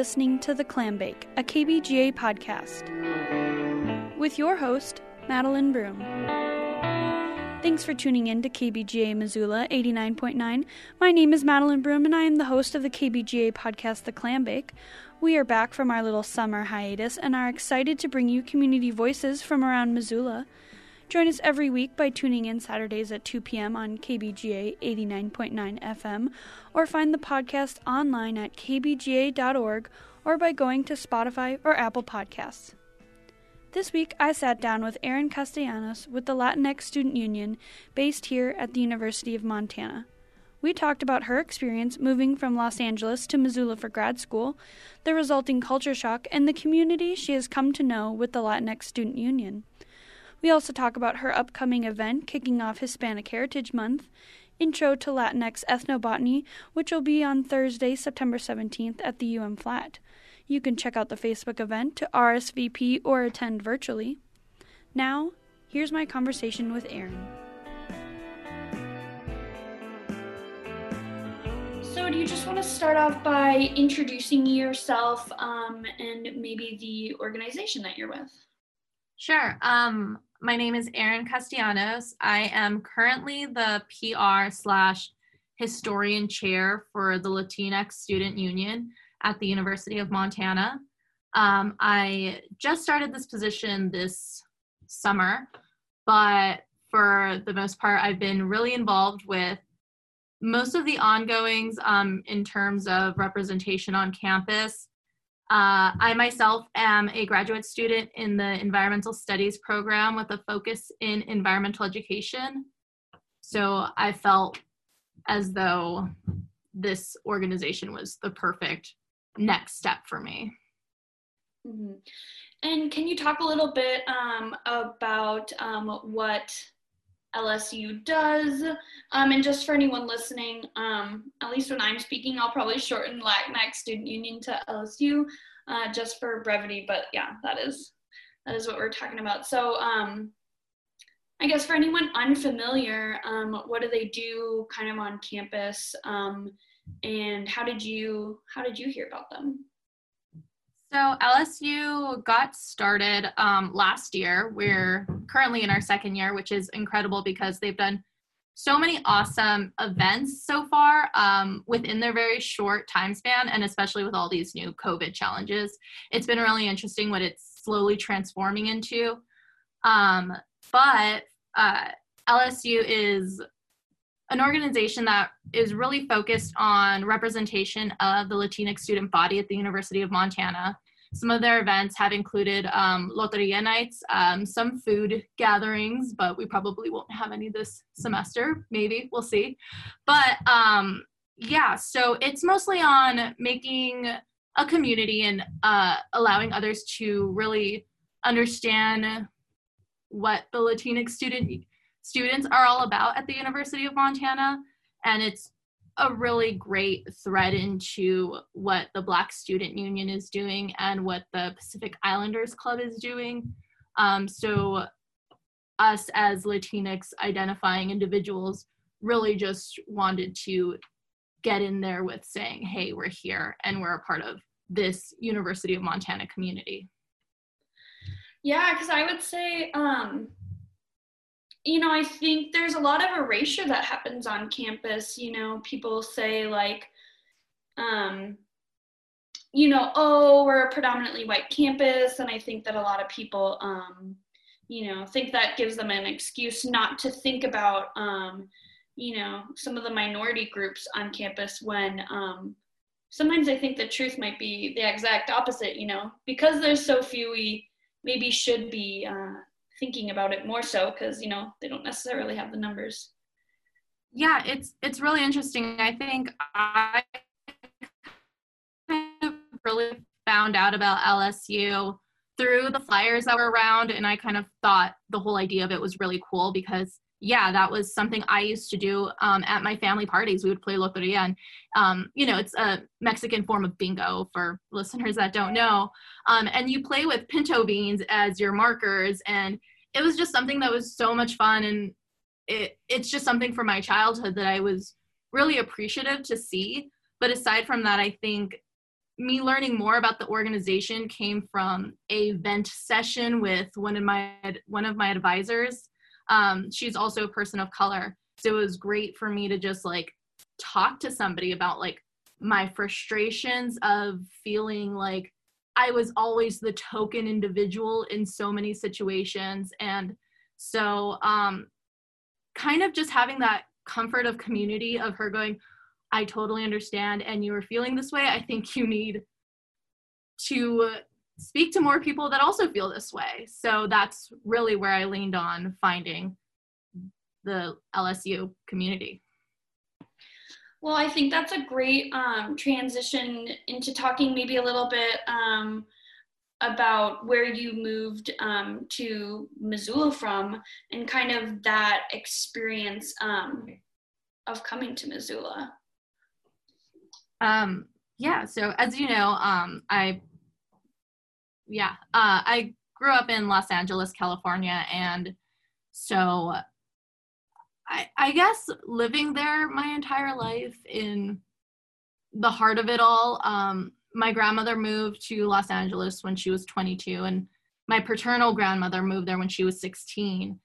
listening to The Clam Bake, a KBGA podcast, with your host, Madeline Broom. Thanks for tuning in to KBGA Missoula 89.9. My name is Madeline Broom, and I am the host of the KBGA podcast, The Clam Bake. We are back from our little summer hiatus and are excited to bring you community voices from around Missoula. Join us every week by tuning in Saturdays at 2 p.m. on KBGA 89.9 FM or find the podcast online at kbga.org or by going to Spotify or Apple Podcasts. This week, I sat down with Erynn Castellanos with the Latinx Student Union based here at the University of Montana. We talked about her experience moving from Los Angeles to Missoula for grad school, the resulting culture shock, and the community she has come to know with the Latinx Student Union. We also talk about her upcoming event kicking off Hispanic Heritage Month, Intro to Latinx Ethnobotany, which will be on Thursday, September 17th at the UM Flat. You can check out the Facebook event to RSVP or attend virtually. Now, here's my conversation with Erynn. So, do you just want to start off by introducing yourself um, and maybe the organization that you're with? Sure. Um, my name is Erynn Castellanos. I am currently the PR slash historian chair for the Latinx Student Union at the University of Montana. Um, I just started this position this summer, but for the most part, I've been really involved with most of the ongoings um, in terms of representation on campus uh, I myself am a graduate student in the environmental studies program with a focus in environmental education. So I felt as though this organization was the perfect next step for me. Mm-hmm. And can you talk a little bit um, about um, what LSU does? Um, and just for anyone listening, um, at least when I'm speaking, I'll probably shorten Latinx Student Union to LSU uh, just for brevity. But yeah, that is that is what we're talking about. So um, I guess for anyone unfamiliar, um, what do they do kind of on campus? Um, and how did you how did you hear about them? So LSU got started um, last year. We're currently in our second year, which is incredible because they've done so many awesome events so far um, within their very short time span, and especially with all these new COVID challenges. It's been really interesting what it's slowly transforming into. Um, but uh, LSU is an organization that is really focused on representation of the Latinx student body at the University of Montana. Some of their events have included um, Loteria nights, um, some food gatherings, but we probably won't have any this semester. Maybe we'll see. But um, yeah, so it's mostly on making a community and uh, allowing others to really understand what the Latinx student students are all about at the University of Montana. And it's a really great thread into what the Black Student Union is doing and what the Pacific Islanders Club is doing. Um, so, us as Latinx identifying individuals really just wanted to get in there with saying, hey, we're here and we're a part of this University of Montana community. Yeah, because I would say um, you know, I think there's a lot of erasure that happens on campus. You know, people say, like, um, you know, oh, we're a predominantly white campus. And I think that a lot of people, um, you know, think that gives them an excuse not to think about, um, you know, some of the minority groups on campus when um, sometimes I think the truth might be the exact opposite, you know, because there's so few, we maybe should be uh, thinking about it more so because you know they don't necessarily have the numbers. Yeah it's it's really interesting. I think i really found out about lsu through the flyers that were around and i kind of thought the whole idea of it was really cool because yeah that was something i used to do um, at my family parties we would play loteria and um, you know it's a mexican form of bingo for listeners that don't know um, and you play with pinto beans as your markers and it was just something that was so much fun and it it's just something from my childhood that I was really appreciative to see. But aside from that, I think me learning more about the organization came from a vent session with one of my one of my advisors. Um, she's also a person of color, so it was great for me to just like talk to somebody about like my frustrations of feeling like I was always the token individual in so many situations. And so, um, kind of just having that comfort of community of her going, I totally understand, and you are feeling this way. I think you need to speak to more people that also feel this way. So that's really where I leaned on finding the LSU community. Well, I think that's a great um, transition into talking maybe a little bit um, about where you moved um, to Missoula from and kind of that experience um, of coming to Missoula. Um, yeah, so as you know, um, I, yeah, uh, I grew up in Los Angeles, California, and so I, I guess living there my entire life in the heart of it all. Um, my grandmother moved to Los Angeles when she was 22, and my paternal grandmother moved there when she was 16.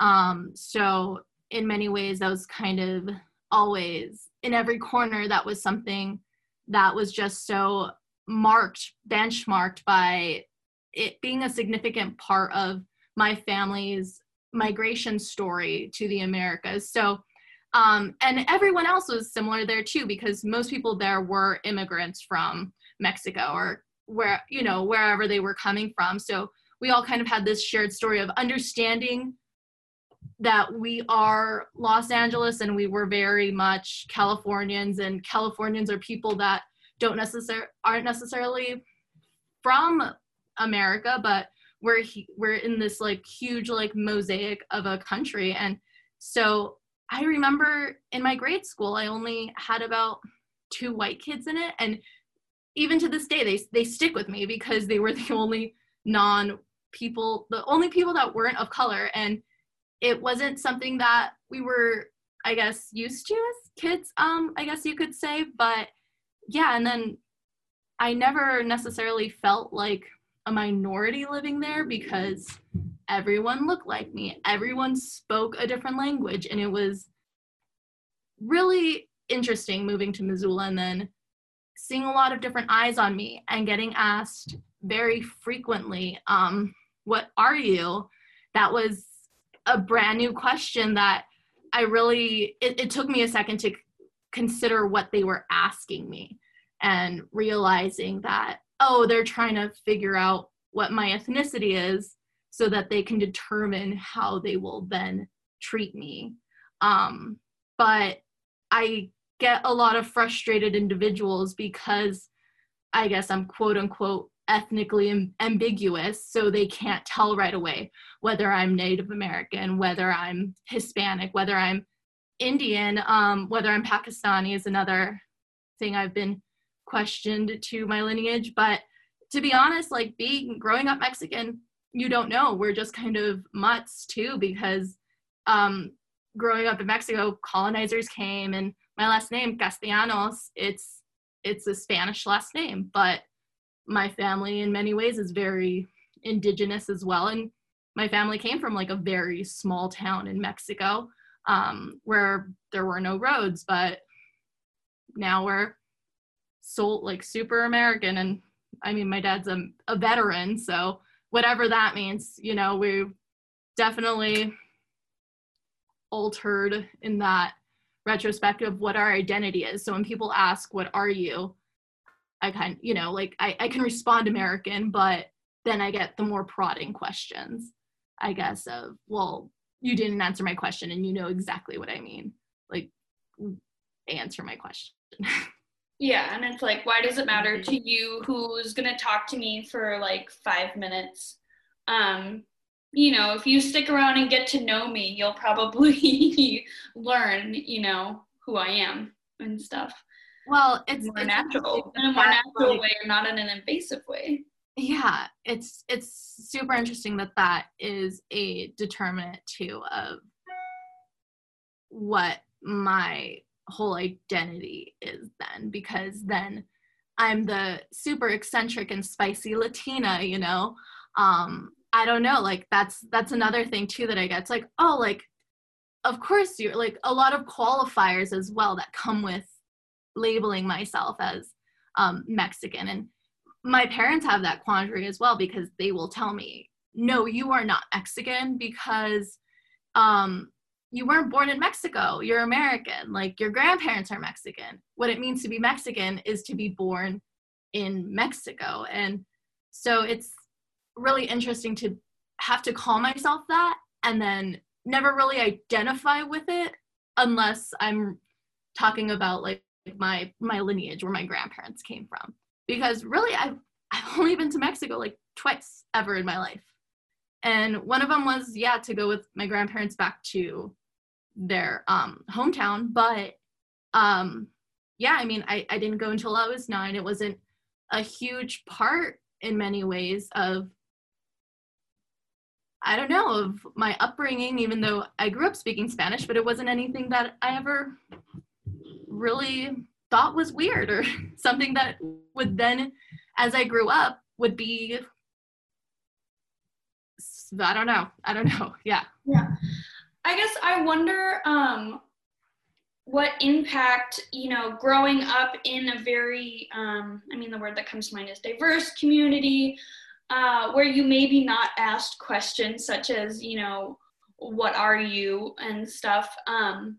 Um, so, in many ways, that was kind of always in every corner, that was something that was just so marked, benchmarked by it being a significant part of my family's migration story to the Americas. So, um, and everyone else was similar there too, because most people there were immigrants from Mexico or where, you know, wherever they were coming from. So we all kind of had this shared story of understanding that we are Los Angeles and we were very much Californians and Californians are people that don't necessarily aren't necessarily from America, but we're we're in this like huge like mosaic of a country. And so i remember in my grade school i only had about two white kids in it. And even to this day they they stick with me because they were the only non people the only people that weren't of color. And it wasn't something that we were i guess used to as kids um i guess you could say. But yeah and then i never necessarily felt like a minority living there because everyone looked like me. Everyone spoke a different language. And it was really interesting moving to Missoula and then seeing a lot of different eyes on me and getting asked very frequently, um, What are you? That was a brand new question that I really, it, it took me a second to consider what they were asking me and realizing that oh, they're trying to figure out what my ethnicity is so that they can determine how they will then treat me. Um, but I get a lot of frustrated individuals because I guess I'm quote unquote ethnically ambiguous, so they can't tell right away whether I'm Native American, whether I'm Hispanic, whether I'm Indian, um, whether I'm Pakistani is another thing I've been questioned to my lineage. But to be honest, like being growing up Mexican, you don't know. We're just kind of mutts too, because um, growing up in Mexico, colonizers came, and my last name Castellanos. It's it's a Spanish last name, but my family in many ways is very indigenous as well, and my family came from like a very small town in Mexico um, where there were no roads, but now we're soul like super American. And I mean, my dad's a, a veteran, so whatever that means, you know, we definitely altered in that retrospective what our identity is. So when people ask, what are you? I kind you know, like I, I can respond American, but then I get the more prodding questions, I guess, of, well, you didn't answer my question and you know exactly what I mean. Like, answer my question. Yeah, and it's like, why does it matter to you who's gonna talk to me for like five minutes? Um, you know, if you stick around and get to know me, you'll probably learn, you know, who I am and stuff. Well, it's more it's natural in a more natural way, not in an invasive way. Yeah, it's it's super interesting that that is a determinant too of what my whole identity is then because then I'm the super eccentric and spicy Latina, you know. Um, I don't know, like that's that's another thing too that I get. It's like, oh, like of course you're like a lot of qualifiers as well that come with labeling myself as um, Mexican. And my parents have that quandary as well because they will tell me, no, you are not Mexican because um, you weren't born in Mexico. You're American. Like your grandparents are Mexican. What it means to be Mexican is to be born in Mexico. And so it's really interesting to have to call myself that and then never really identify with it unless I'm talking about like my my lineage where my grandparents came from because really I've I've only been to Mexico like twice ever in my life. And one of them was yeah to go with my grandparents back to their um hometown, but um yeah, I mean I I didn't go until I was 9. It wasn't a huge part in many ways of I don't know, of my upbringing, even though I grew up speaking Spanish, but it wasn't anything that I ever really thought was weird or something that would then, as I grew up, would be I don't know. I don't know. Yeah. Yeah. I guess I wonder um, what impact, you know, growing up in a very, um, I mean, the word that comes to mind is diverse community, uh, where you maybe not asked questions such as, you know, what are you and stuff. Um,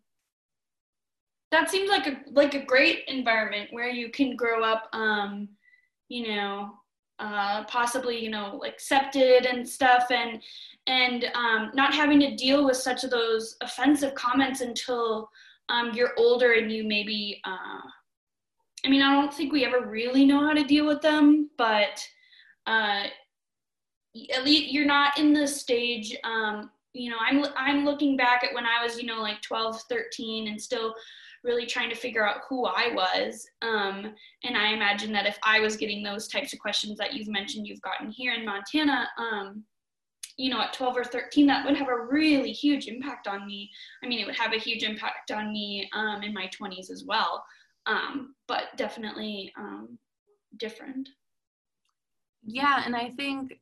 that seems like a like a great environment where you can grow up, um, you know, uh, possibly you know accepted and stuff, and and um, not having to deal with such of those offensive comments until um, you're older and you maybe. Uh, I mean, I don't think we ever really know how to deal with them, but uh, at least you're not in the stage um, you know i'm i'm looking back at when i was you know like 12 13 and still really trying to figure out who i was. Um, and i imagine that if i was getting those types of questions that you've mentioned you've gotten here in montana um, you know at 12 or 13 that would have a really huge impact on me. I mean it would have a huge impact on me um, in my 20s as well. Um, but definitely um, different. Yeah and i think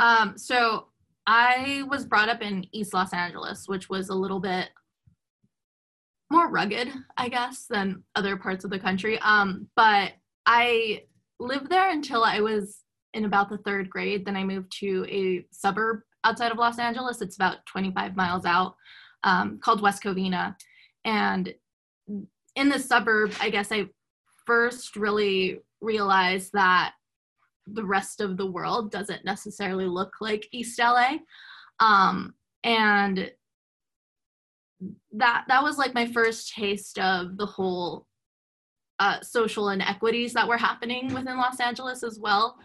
um, so I was brought up in East Los Angeles, which was a little bit more rugged, I guess, than other parts of the country. Um, but I lived there until I was in about the third grade. Then I moved to a suburb outside of Los Angeles. It's about 25 miles out, um, called West Covina. And in the suburb, I guess I first really realized that the rest of the world doesn't necessarily look like East LA. Um, and that that was like my first taste of the whole uh, social inequities that were happening within Los Angeles as well,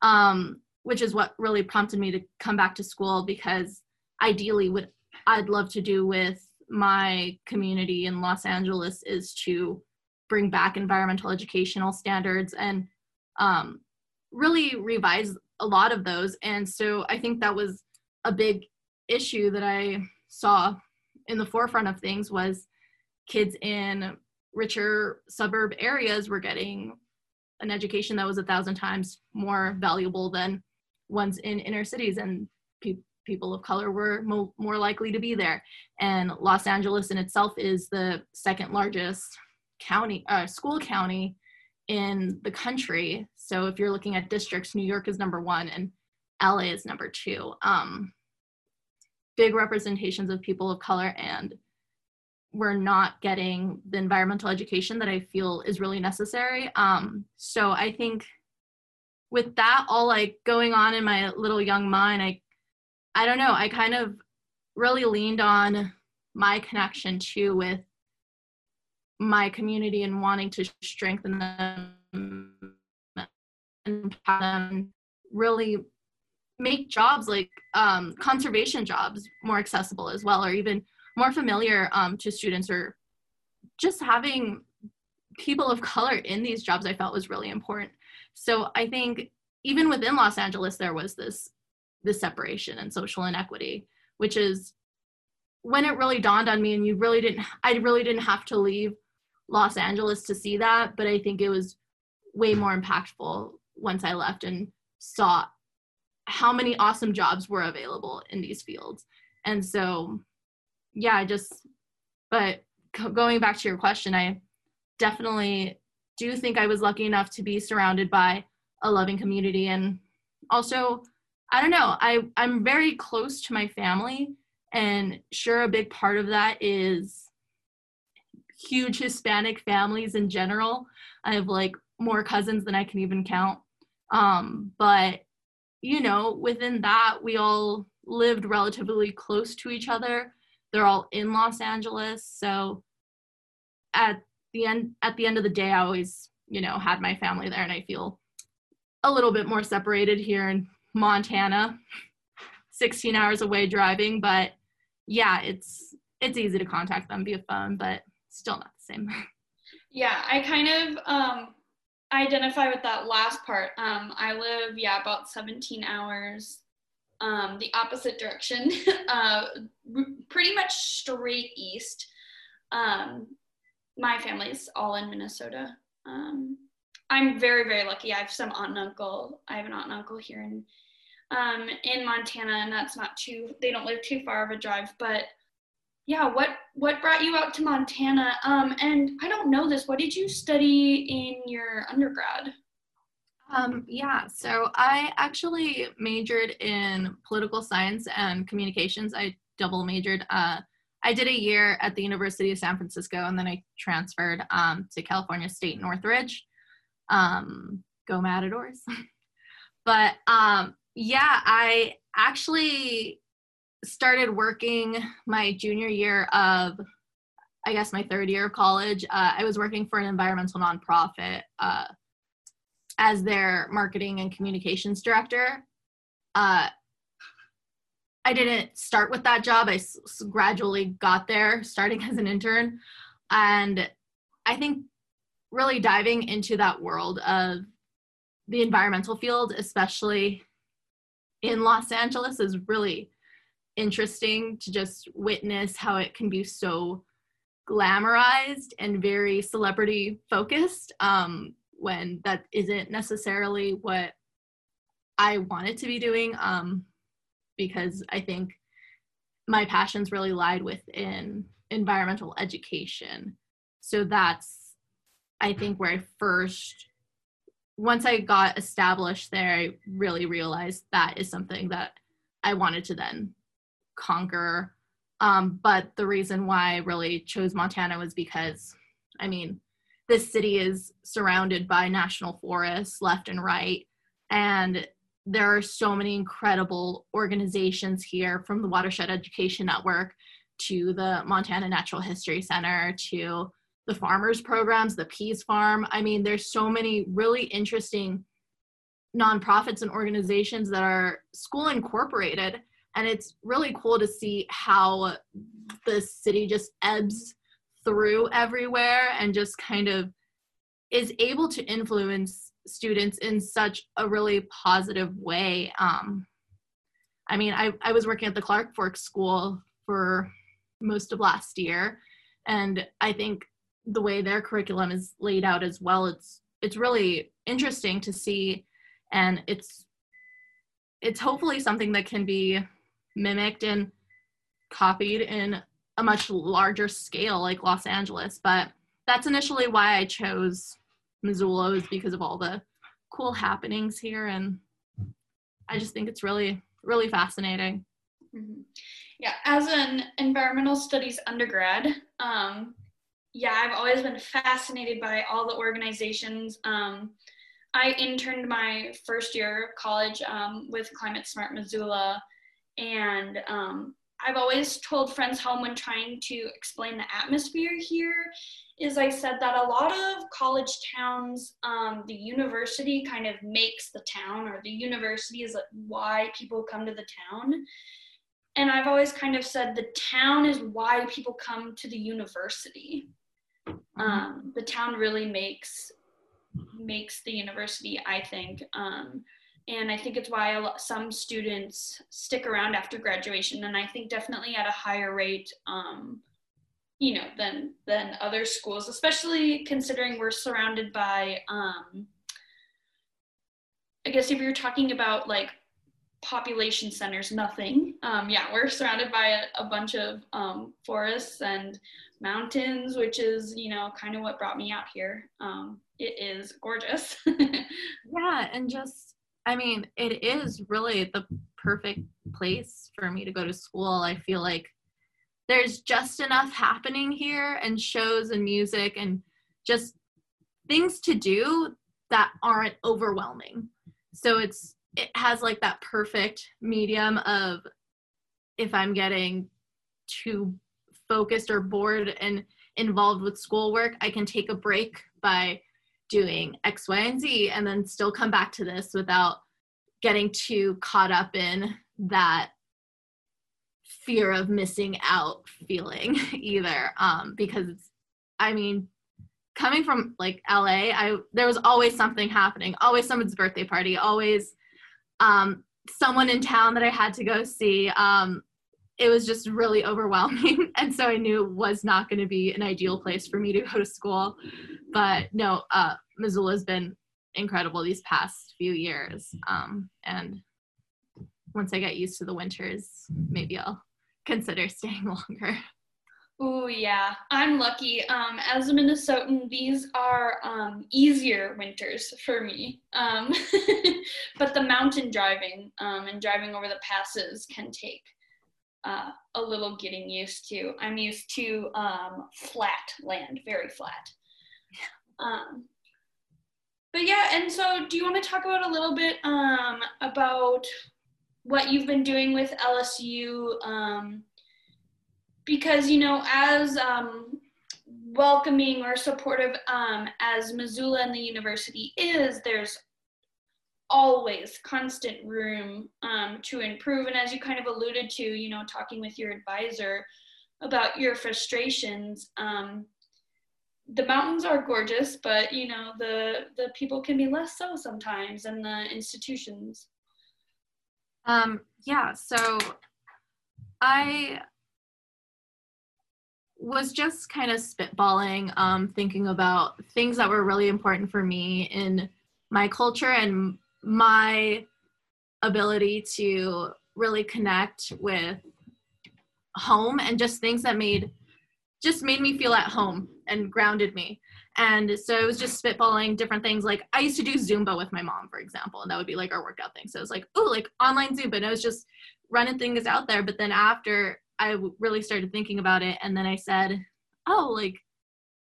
um, which is what really prompted me to come back to school because ideally what I'd love to do with my community in Los Angeles is to bring back environmental educational standards and um, really revise a lot of those. And so I think that was a big issue that I saw in the forefront of things was kids in richer suburb areas were getting an education that was a thousand times more valuable than ones in inner cities and pe- people of color were mo- more likely to be there and los angeles in itself is the second largest county uh, school county in the country. So if you're looking at districts, New York is number one and LA is number two. Um, big representations of people of color and we're not getting the environmental education that I feel is really necessary. Um, so I think with that all like going on in my little young mind, I I don't know, I kind of really leaned on my connection too with my community and wanting to strengthen them and really make jobs like um, conservation jobs more accessible as well or even more familiar um, to students or just having people of color in these jobs i felt was really important. So i think even within los angeles there was this this separation and social inequity which is when it really dawned on me and you really didn't i really didn't have to leave Los Angeles to see that, but I think it was way more impactful once I left and saw how many awesome jobs were available in these fields. And so, yeah, I just, but going back to your question, I definitely do think I was lucky enough to be surrounded by a loving community and also I don't know, I I'm very close to my family and sure a big part of that is huge Hispanic families in general. I have like more cousins than I can even count. Um, but you know, within that, we all lived relatively close to each other. They're all in Los Angeles, so at the end at the end of the day, I always you know had my family there, and I feel a little bit more separated here in Montana, 16 hours away driving. But yeah, it's it's easy to contact them via phone, but still not the same. Yeah, I kind of um, identify with that last part. Um, I live, yeah, about 17 hours um, the opposite direction, uh, pretty much straight east. Um, my family's all in Minnesota. Um, I'm very, very lucky. I have some aunt and uncle. I have an aunt and uncle here in um, in Montana, and that's not too. They don't live too far of a drive, but yeah. What what brought you out to Montana? Um, and I don't know this. What did you study in your undergrad? Um, yeah, so I actually majored in political science and communications. I double majored. Uh, I did a year at the University of San Francisco, and then I transferred um, to California State Northridge. Um, go Matadors! but um, yeah, I actually started working my junior year of, I guess, my third year of college. Uh, I was working for an environmental nonprofit uh, as their marketing and communications director. Uh, I didn't start with that job. I gradually got there, starting as an intern. And I think really diving into that world of the environmental field, especially in Los Angeles, is really interesting to just witness how it can be so glamorized and very celebrity focused um, when that isn't necessarily what I wanted to be doing um, because I think my passions really lied within environmental education. So that's, I think, where I first, once I got established there, I really realized that is something that I wanted to then conquer. Um, but the reason why I really chose Montana was because, I mean, this city is surrounded by national forests left and right. And there are so many incredible organizations here from the Watershed Education Network to the Montana Natural History Center to the farmers programs, the Peas Farm. I mean, there's so many really interesting nonprofits and organizations that are school incorporated. And it's really cool to see how the city just ebbs through everywhere and just kind of is able to influence students in such a really positive way. Um, I mean, I, I was working at the Clark Fork School for most of last year, and I think the way their curriculum is laid out as well, it's it's really interesting to see, and it's it's hopefully something that can be mimicked and copied in a much larger scale like Los Angeles. But that's initially why I chose Missoula is because of all the cool happenings here. And I just think it's really, really fascinating. Mm-hmm. Yeah, as an environmental studies undergrad, um, yeah, I've always been fascinated by all the organizations. Um, I interned my first year of college um, with Climate Smart Missoula, and um, I've always told friends home when trying to explain the atmosphere here is I said that a lot of college towns, um, the university kind of makes the town, or the university is like why people come to the town. And I've always kind of said the town is why people come to the university. Um, the town really makes makes the university, I think. Um, and I think it's why lot, some students stick around after graduation, and I think definitely at a higher rate, um, you know, than than other schools, especially considering we're surrounded by um, I guess if you're talking about like population centers, nothing. Um, yeah, we're surrounded by a, a bunch of um, forests and mountains, which is, you know, kind of what brought me out here. Um, it is gorgeous. yeah, and just, I mean, it is really the perfect place for me to go to school. I feel like there's just enough happening here and shows and music and just things to do that aren't overwhelming. So it's it has like that perfect medium of if I'm getting too focused or bored and involved with schoolwork, I can take a break by doing X, Y, and Z and then still come back to this without getting too caught up in that fear of missing out feeling either. Um, because I mean, coming from like LA, I there was always something happening, always someone's birthday party, always um, someone in town that I had to go see. Um, it was just really overwhelming, and so I knew it was not going to be an ideal place for me to go to school. But no, uh, Missoula's been incredible these past few years, um, and once I get used to the winters, maybe I'll consider staying longer. Oh yeah, I'm lucky. Um, as a Minnesotan, these are um, easier winters for me. Um, but the mountain driving um, and driving over the passes can take uh, a little getting used to. I'm used to um, flat land, very flat. Um, but yeah, and so do you want to talk about a little bit um, about what you've been doing with LSU? Um, because you know as um, welcoming or supportive um, as missoula and the university is there's always constant room um, to improve. And as you kind of alluded to you know talking with your advisor about your frustrations um, the mountains are gorgeous but you know the the people can be less so sometimes and the institutions. Um yeah so i was just kind of spitballing, um, thinking about things that were really important for me in my culture and my ability to really connect with home and just things that made just made me feel at home and grounded me. And so it was just spitballing different things. Like I used to do Zumba with my mom, for example, and that would be like our workout thing. So it was like, oh, like online Zumba. And I was just running things out there. But then after I really started thinking about it, and then I said, "Oh, like,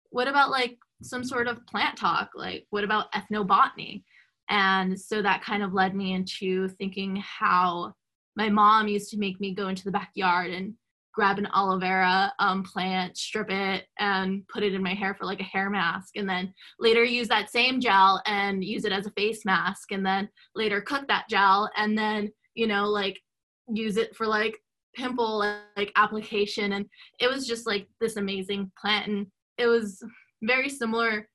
what about like some sort of plant talk? Like, what about ethnobotany?" And so that kind of led me into thinking how my mom used to make me go into the backyard and grab an aloe vera um, plant, strip it, and put it in my hair for like a hair mask, and then later use that same gel and use it as a face mask, and then later cook that gel, and then you know like use it for like pimple like application. And it was just like this amazing plant and it was very similar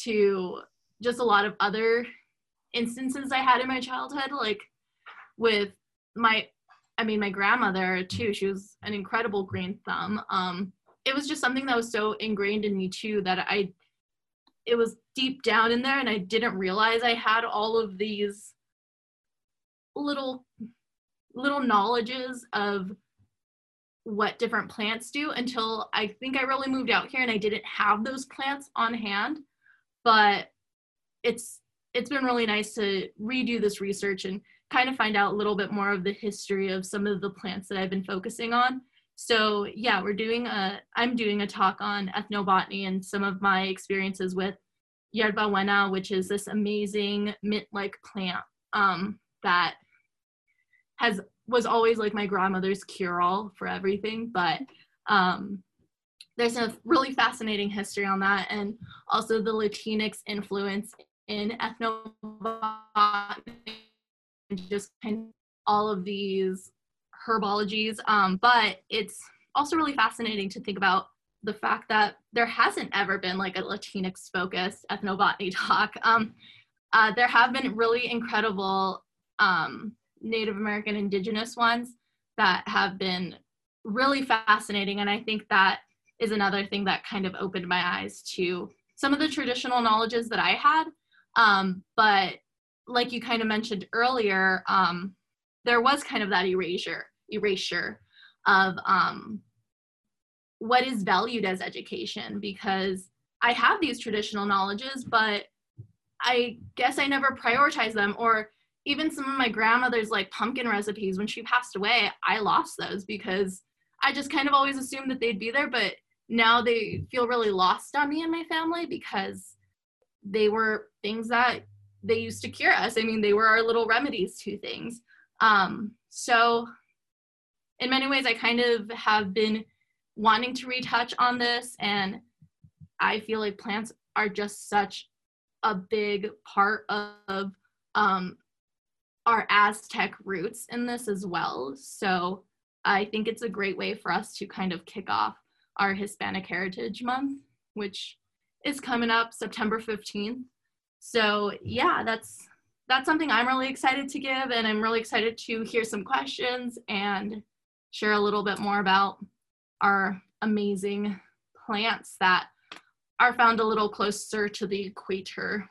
to just a lot of other instances I had in my childhood like with my I mean my grandmother too she was an incredible green thumb um it was just something that was so ingrained in me too that I it was deep down in there and I didn't realize I had all of these little little knowledges of what different plants do until I think I really moved out here and I didn't have those plants on hand. But it's it's been really nice to redo this research and kind of find out a little bit more of the history of some of the plants that I've been focusing on. So yeah, we're doing a I'm doing a talk on ethnobotany and some of my experiences with yerba buena, which is this amazing mint-like plant um, that has was always like my grandmother's cure all for everything, but um, there's a really fascinating history on that, and also the Latinx influence in ethnobotany, and just kind of all of these herbologies. Um, but it's also really fascinating to think about the fact that there hasn't ever been like a Latinx focused ethnobotany talk. Um, uh, there have been really incredible um, Native American indigenous ones that have been really fascinating. And I think that is another thing that kind of opened my eyes to some of the traditional knowledges that I had. Um, but like you kind of mentioned earlier, um, there was kind of that erasure, erasure of um, what is valued as education because I have these traditional knowledges, but I guess I never prioritize them. Or even some of my grandmother's like pumpkin recipes, when she passed away, I lost those because I just kind of always assumed that they'd be there, but now they feel really lost on me and my family because they were things that they used to cure us. I mean, they were our little remedies to things. Um, so, in many ways, I kind of have been wanting to retouch on this, and I feel like plants are just such a big part of um, our Aztec roots in this as well. So, I think it's a great way for us to kind of kick off our Hispanic Heritage Month, which is coming up September 15th. So yeah, that's that's something I'm really excited to give and I'm really excited to hear some questions and share a little bit more about our amazing plants that are found a little closer to the equator.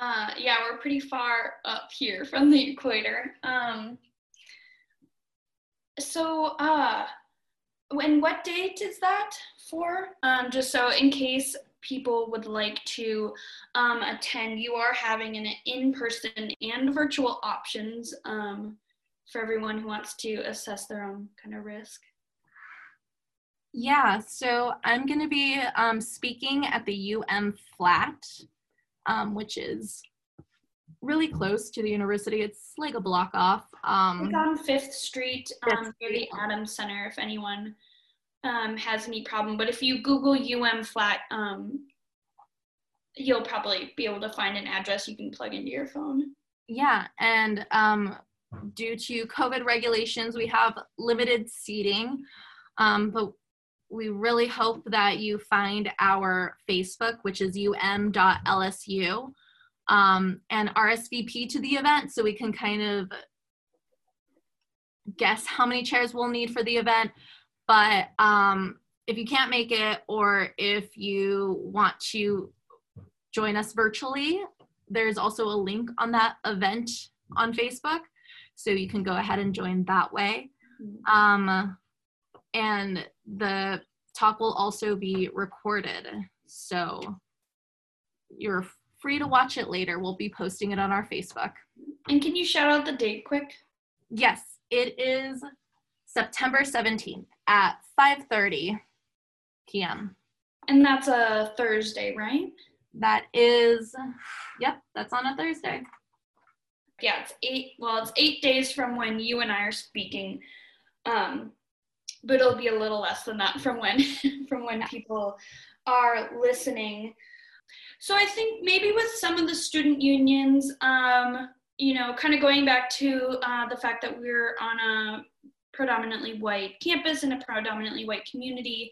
Uh, yeah, we're pretty far up here from the equator. Um, so, uh, and what date is that for? Um, just so in case people would like to um, attend, you are having an in-person and virtual options um, for everyone who wants to assess their own kind of risk. Yeah, so I'm going to be um, speaking at the UM Flat, um, which is really close to the university. It's like a block off. Um, like on Fifth Street, um, near the Adams Center. If anyone um, has any problem, but if you Google UM Flat, um, you'll probably be able to find an address you can plug into your phone. Yeah, and um, due to COVID regulations, we have limited seating, um, but we really hope that you find our Facebook, which is um.lsu um, and RSVP to the event so we can kind of guess how many chairs we'll need for the event. But um, if you can't make it or if you want to join us virtually, there's also a link on that event on Facebook. So you can go ahead and join that way. Um, and the talk will also be recorded. So you're free to watch it later. We'll be posting it on our Facebook. And can you shout out the date quick? Yes, it is September 17th at 5:30 p.m. And that's a Thursday, right? That is yep, that's on a Thursday. Yeah, it's eight well, it's 8 days from when you and I are speaking. Um but it'll be a little less than that from when from when people are listening so I think maybe with some of the student unions, um, you know, kind of going back to uh, the fact that we're on a predominantly white campus in a predominantly white community,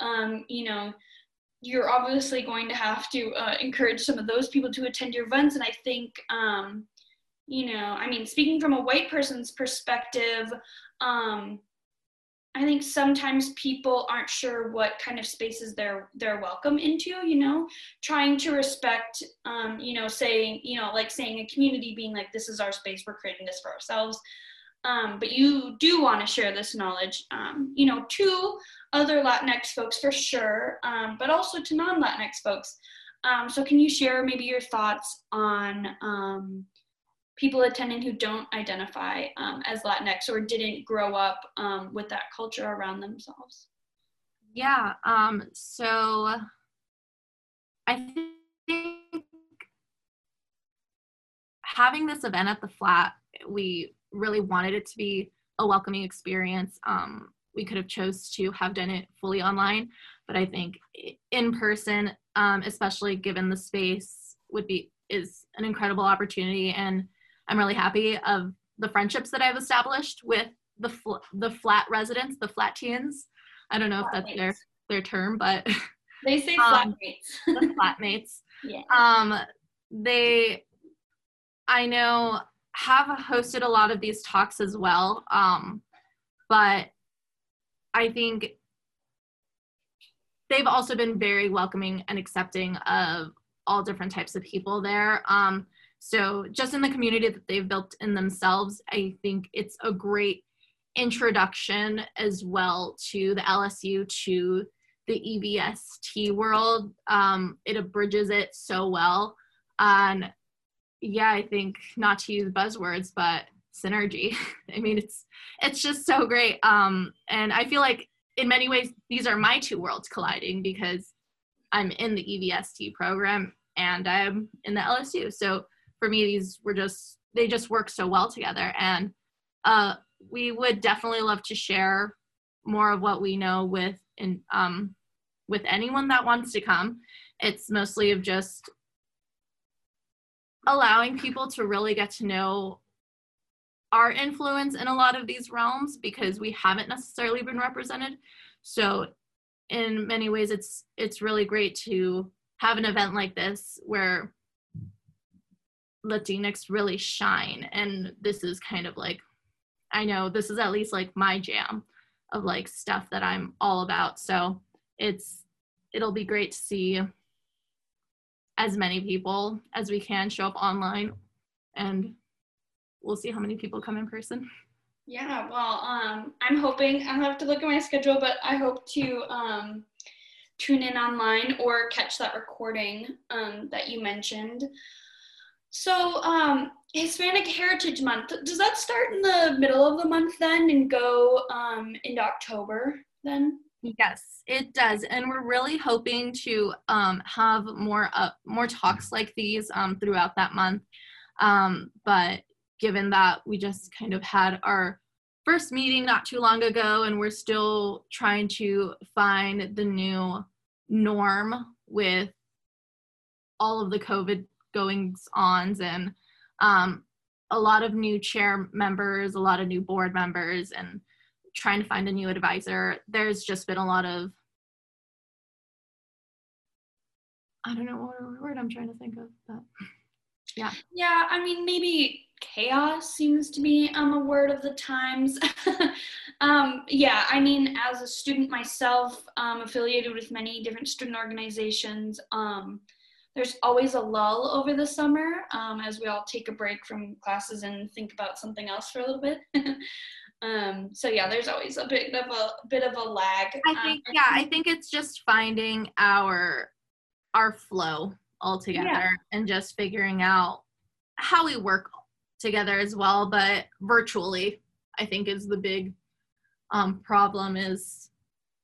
um, you know, you're obviously going to have to uh, encourage some of those people to attend your events. And I think, um, you know, I mean, speaking from a white person's perspective, um, I think sometimes people aren't sure what kind of spaces they're they're welcome into. You know, trying to respect, um, you know, saying, you know, like saying a community being like, this is our space, we're creating this for ourselves. Um, but you do want to share this knowledge, um, you know, to other Latinx folks for sure, um, but also to non-Latinx folks. Um, so, can you share maybe your thoughts on um, people attending who don't identify um, as Latinx or didn't grow up um, with that culture around themselves? Yeah, um, so I think having this event at the flat, we really wanted it to be a welcoming experience. Um, we could have chose to have done it fully online, but I think in person, um, especially given the space, would be is an incredible opportunity and I'm really happy of the friendships that I've established with the fl- the flat residents, the flat teens. I don't know if that's their their term, but they say um, flatmates. the flatmates. yeah. Um, they, I know, have hosted a lot of these talks as well. Um, but I think they've also been very welcoming and accepting of all different types of people there. Um, So, just in the community that they've built in themselves, I think it's a great introduction as well to the LSU, to the EVST world. Um, it abridges it so well. And yeah, I think not to use buzzwords, but synergy. I mean, it's it's just so great. Um, and I feel like in many ways these are my two worlds colliding because I'm in the EVST program and I'm in the LSU. So for me, these were just they just work so well together. And uh, we would definitely love to share more of what we know with in um, with anyone that wants to come. It's mostly of just allowing people to really get to know our influence in a lot of these realms because we haven't necessarily been represented. So in many ways it's it's really great to have an event like this where Latinx really shine and this is kind of like I know this is at least like my jam of like stuff that I'm all about. So it's it'll be great to see as many people as we can show up online and we'll see how many people come in person. Yeah, well, um, I'm hoping I'll have to look at my schedule, but I hope to um, tune in online or catch that recording um, that you mentioned. So, um, Hispanic Heritage Month, does that start in the middle of the month then and go um, into October then? Yes, it does, and we're really hoping to um, have more uh, more talks like these um, throughout that month. Um, but given that we just kind of had our first meeting not too long ago, and we're still trying to find the new norm with all of the COVID goings ons and um, a lot of new chair members, a lot of new board members, and trying to find a new advisor. There's just been a lot of I don't know what word I'm trying to think of, but yeah. Yeah, I mean maybe chaos seems to be um, a word of the times. um, yeah, I mean, as a student myself, um, affiliated with many different student organizations, um, there's always a lull over the summer um, as we all take a break from classes and think about something else for a little bit. um, so yeah, there's always a bit of a bit of a lag. I um, think yeah, I think it's just finding our our flow all together yeah. and just figuring out how we work together as well, but virtually. I think is the big um, problem is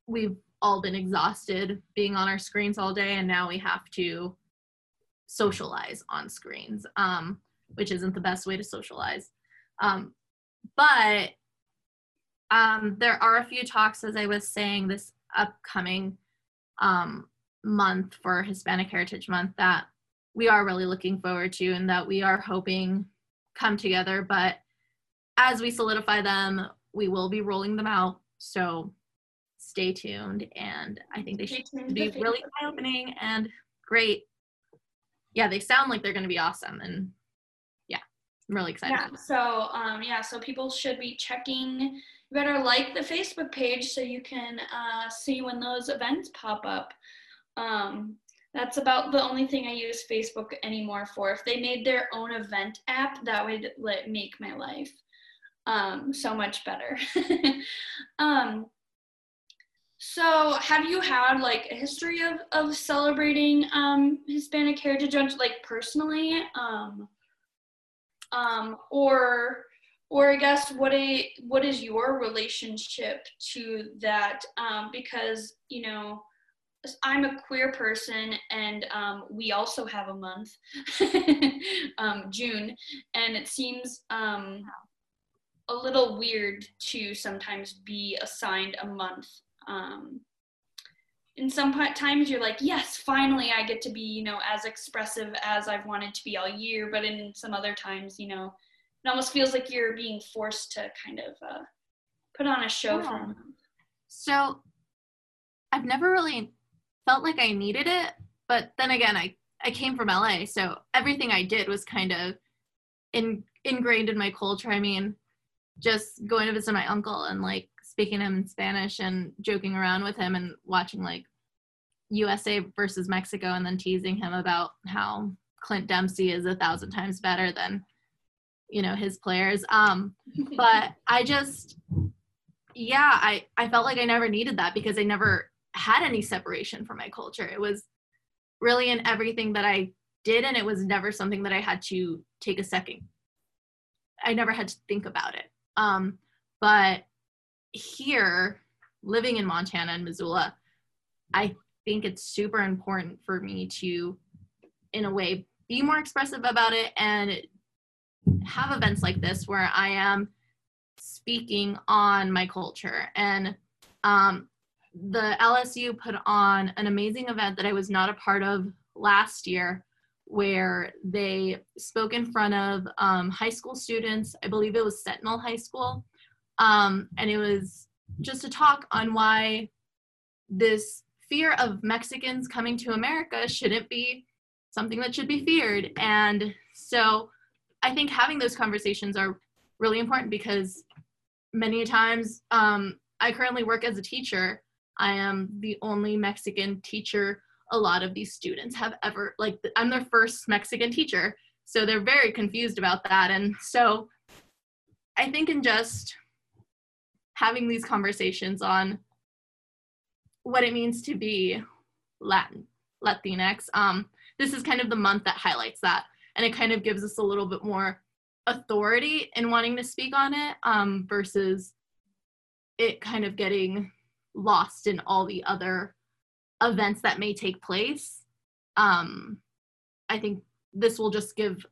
we've all been exhausted being on our screens all day, and now we have to socialize on screens, um, which isn't the best way to socialize. Um, but um, there are a few talks, as I was saying, this upcoming um, month for Hispanic Heritage Month that we are really looking forward to and that we are hoping come together. But as we solidify them, we will be rolling them out. So stay tuned. And I think they should be really eye opening and great yeah, they sound like they're going to be awesome. And yeah, I'm really excited. Yeah. So, um, yeah, so people should be checking. You better like the Facebook page so you can uh, see when those events pop up. Um, that's about the only thing I use Facebook anymore for. If they made their own event app, that would make my life um, so much better. um, so, have you had like a history of of celebrating um, Hispanic Heritage Month, like personally, um, um, or or I guess what a what is your relationship to that? Um, because you know, I'm a queer person, and um, we also have a month, um, June, and it seems um, a little weird to sometimes be assigned a month um, in some times you're like yes finally i get to be you know as expressive as i've wanted to be all year. But in some other times you know it almost feels like you're being forced to kind of uh, put on a show yeah. for them. So i've never really felt like i needed it but then again i i came from la so everything i did was kind of in, ingrained in my culture. I mean just going to visit my uncle and like speaking him in Spanish and joking around with him and watching like USA versus Mexico and then teasing him about how Clint Dempsey is a thousand times better than you know his players. Um, but I just yeah, I I felt like I never needed that because I never had any separation from my culture. It was really in everything that I did, and it was never something that I had to take a second. I never had to think about it. Um, but here, living in Montana and Missoula, I think it's super important for me to, in a way, be more expressive about it and have events like this where I am speaking on my culture. And um, the LSU put on an amazing event that I was not a part of last year where they spoke in front of um, high school students. I believe it was Sentinel High School. Um, and it was just a talk on why this fear of Mexicans coming to America shouldn't be something that should be feared. And so I think having those conversations are really important because many times um, I currently work as a teacher. I am the only Mexican teacher a lot of these students have ever, like, I'm their first Mexican teacher. So they're very confused about that. And so I think in just having these conversations on what it means to be Latin, Latinx, um, this is kind of the month that highlights that. And it kind of gives us a little bit more authority in wanting to speak on it um, versus it kind of getting lost in all the other events that may take place. Um, I think this will just give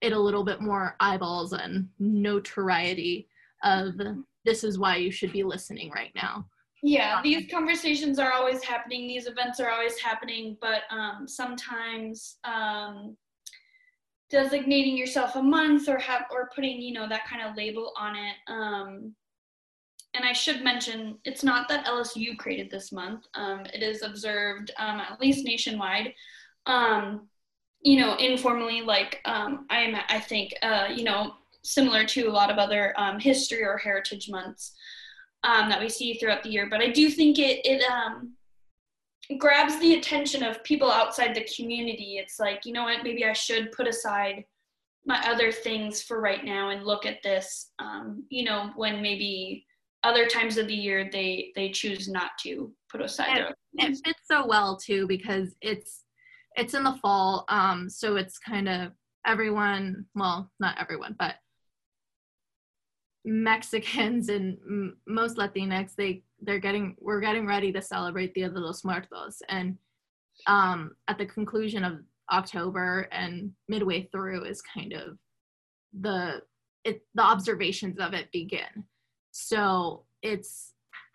it a little bit more eyeballs and notoriety of this is why you should be listening right now. Yeah, these conversations are always happening. These events are always happening, but um, sometimes um, designating yourself a month or have or putting you know that kind of label on it um, and i should mention it's not that lsu created this month um, it is observed um, at least nationwide um, you know informally like um, i'm i think uh, you know similar to a lot of other um, history or heritage months that we see throughout the year but i do think it it grabs the attention of people outside the community. It's like, you know what, maybe I should put aside my other things for right now and look at this, um, you know, when maybe other times of the year they they choose not to put aside it, it fits so well too because it's it's in the fall um so it's kind of everyone well not everyone but Mexicans and m- most Latinx, they they're getting we're getting ready to celebrate Dia de los Muertos, and um, at the conclusion of October and midway through is kind of the it the observations of it begin. So it's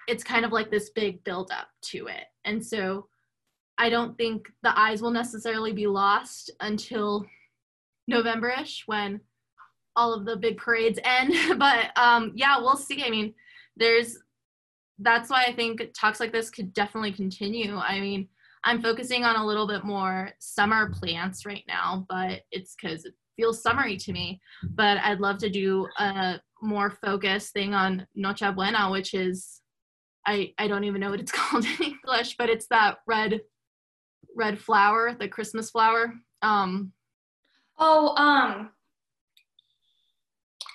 it's kind of like this big build up to it, and so I don't think the eyes will necessarily be lost until November-ish when all of the big parades end. but um, yeah, we'll see. I mean, there's that's why I think talks like this could definitely continue. I mean, I'm focusing on a little bit more summer plants right now, but it's because it feels summery to me. But I'd love to do a more focused thing on Noche Buena, which is I I don't even know what it's called in English, but it's that red red flower, the Christmas flower. Um, oh, um,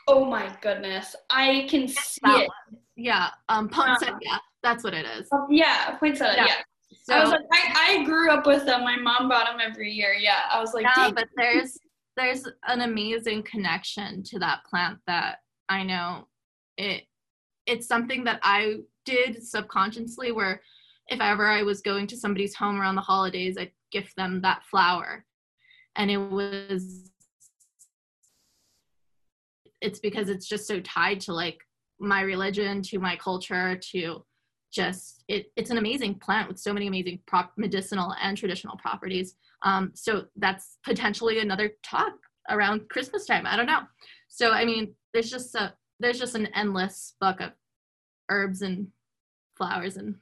Oh my goodness. I can see it. One. Yeah. Um poinsettia. Uh, that's what it is. Oh, yeah, poinsettia. Yeah. yeah. So, I was like, I, I grew up with them. My mom bought them every year. Yeah. I was like, yeah, but there's there's an amazing connection to that plant that I know it it's something that I did subconsciously where if ever I was going to somebody's home around the holidays, I'd gift them that flower. And it was it's because it's just so tied to like my religion to my culture to just it, it's an amazing plant with so many amazing prop medicinal and traditional properties. Um, so that's potentially another talk around christmas time. I don't know. So i mean there's just a there's just an endless book of herbs and flowers and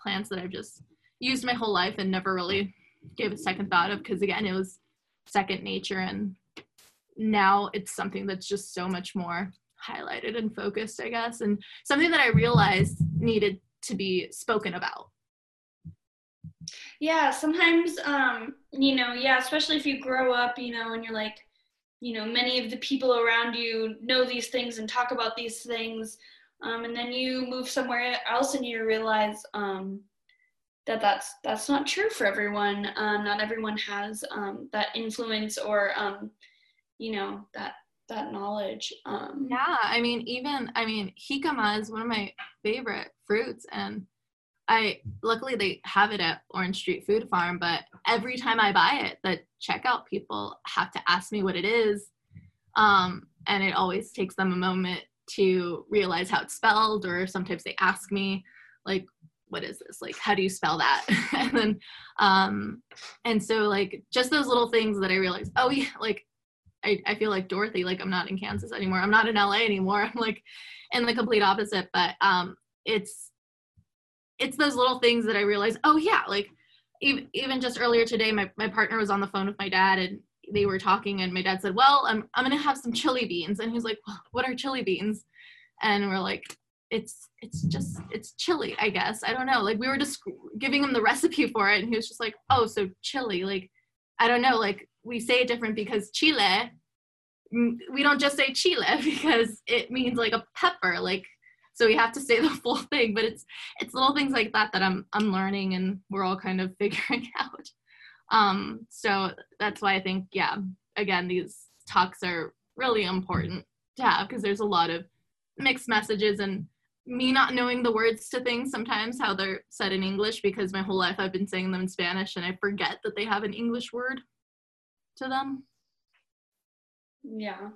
plants that i've just used my whole life and never really gave a second thought of because again it was second nature and now it's something that's just so much more highlighted and focused, I guess, and something that I realized needed to be spoken about. Yeah, sometimes, um, you know, yeah, especially if you grow up, you know, and you're like, you know, many of the people around you know these things and talk about these things. Um, and then you move somewhere else and you realize um, that that's that's not true for everyone. Um, not everyone has um, that influence or um, you know that that knowledge. Um, yeah, I mean, even I mean, jicama is one of my favorite fruits, and I luckily they have it at Orange Street Food Farm. But every time I buy it, the checkout people have to ask me what it is, um, and it always takes them a moment to realize how it's spelled, or sometimes they ask me like what is this like how do you spell that and then um and so like just those little things that i realized oh yeah like I, I feel like dorothy like i'm not in kansas anymore. I'm not in la anymore. I'm like in the complete opposite. But um it's it's those little things that i realize, oh yeah like even, even just earlier today my, my partner was on the phone with my dad and they were talking and my dad said well i'm, I'm gonna have some chili beans. And he was like well, what are chili beans? And we're like it's it's just it's chili i guess. I don't know. Like we were just giving him the recipe for it and he was just like oh so chili like i don't know like we say it different because chile we don't just say chile because it means like a pepper like so we have to say the full thing but it's it's little things like that that i'm i'm learning and we're all kind of figuring out. Um so that's why i think yeah again these talks are really important to have because there's a lot of mixed messages and me not knowing the words to things sometimes how they're said in English because my whole life I've been saying them in Spanish and I forget that they have an English word to them. Yeah.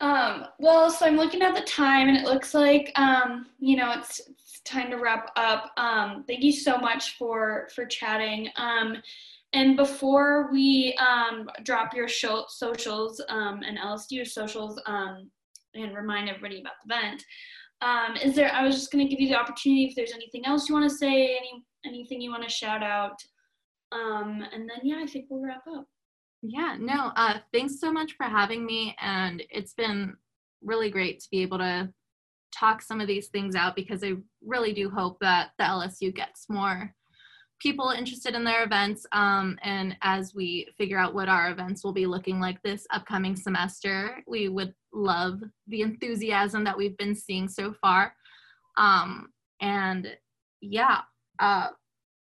Um, well, so I'm looking at the time and it looks like um, you know it's, it's time to wrap up. Um, thank you so much for for chatting. Um, and before we um, drop your show, socials um, and LSU socials and remind everybody about the event, is there, I was just going to give you the opportunity if there's anything else you want to say, any anything you want to shout out. And then, yeah, I think we'll wrap up. Yeah, no, uh, thanks so much for having me. And it's been really great to be able to talk some of these things out because I really do hope that the LSU gets more people interested in their events. Um, and as we figure out what our events will be looking like this upcoming semester, we would love the enthusiasm that we've been seeing so far. Um, and yeah, uh,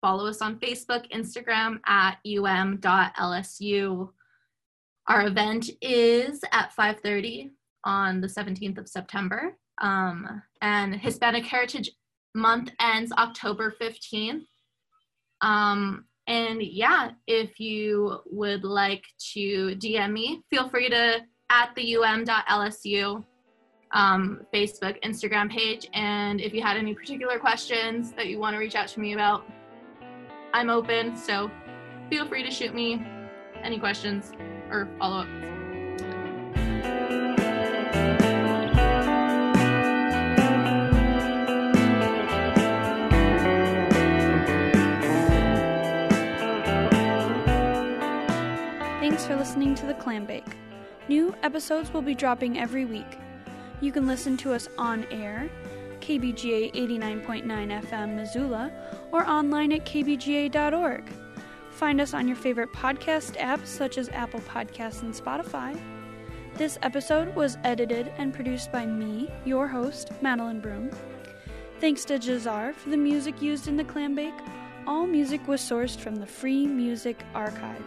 follow us on Facebook, Instagram at um.lsu. Our event is at 5:30 on the 17th of September. Um, and Hispanic Heritage Month ends October 15th. Um, and yeah, if you would like to DM me, feel free to at the um.lsu um, Facebook, Instagram page. And if you had any particular questions that you want to reach out to me about, I'm open. So feel free to shoot me any questions or follow ups. Thanks for listening to the Clam Bake. New episodes will be dropping every week. You can listen to us on air, KBGA 89.9 FM Missoula, or online at kbga.org. Find us on your favorite podcast apps such as Apple Podcasts and Spotify. This episode was edited and produced by me, your host, Madeline Broom. Thanks to Jahzzar for the music used in the clam bake. All music was sourced from the Free Music Archive.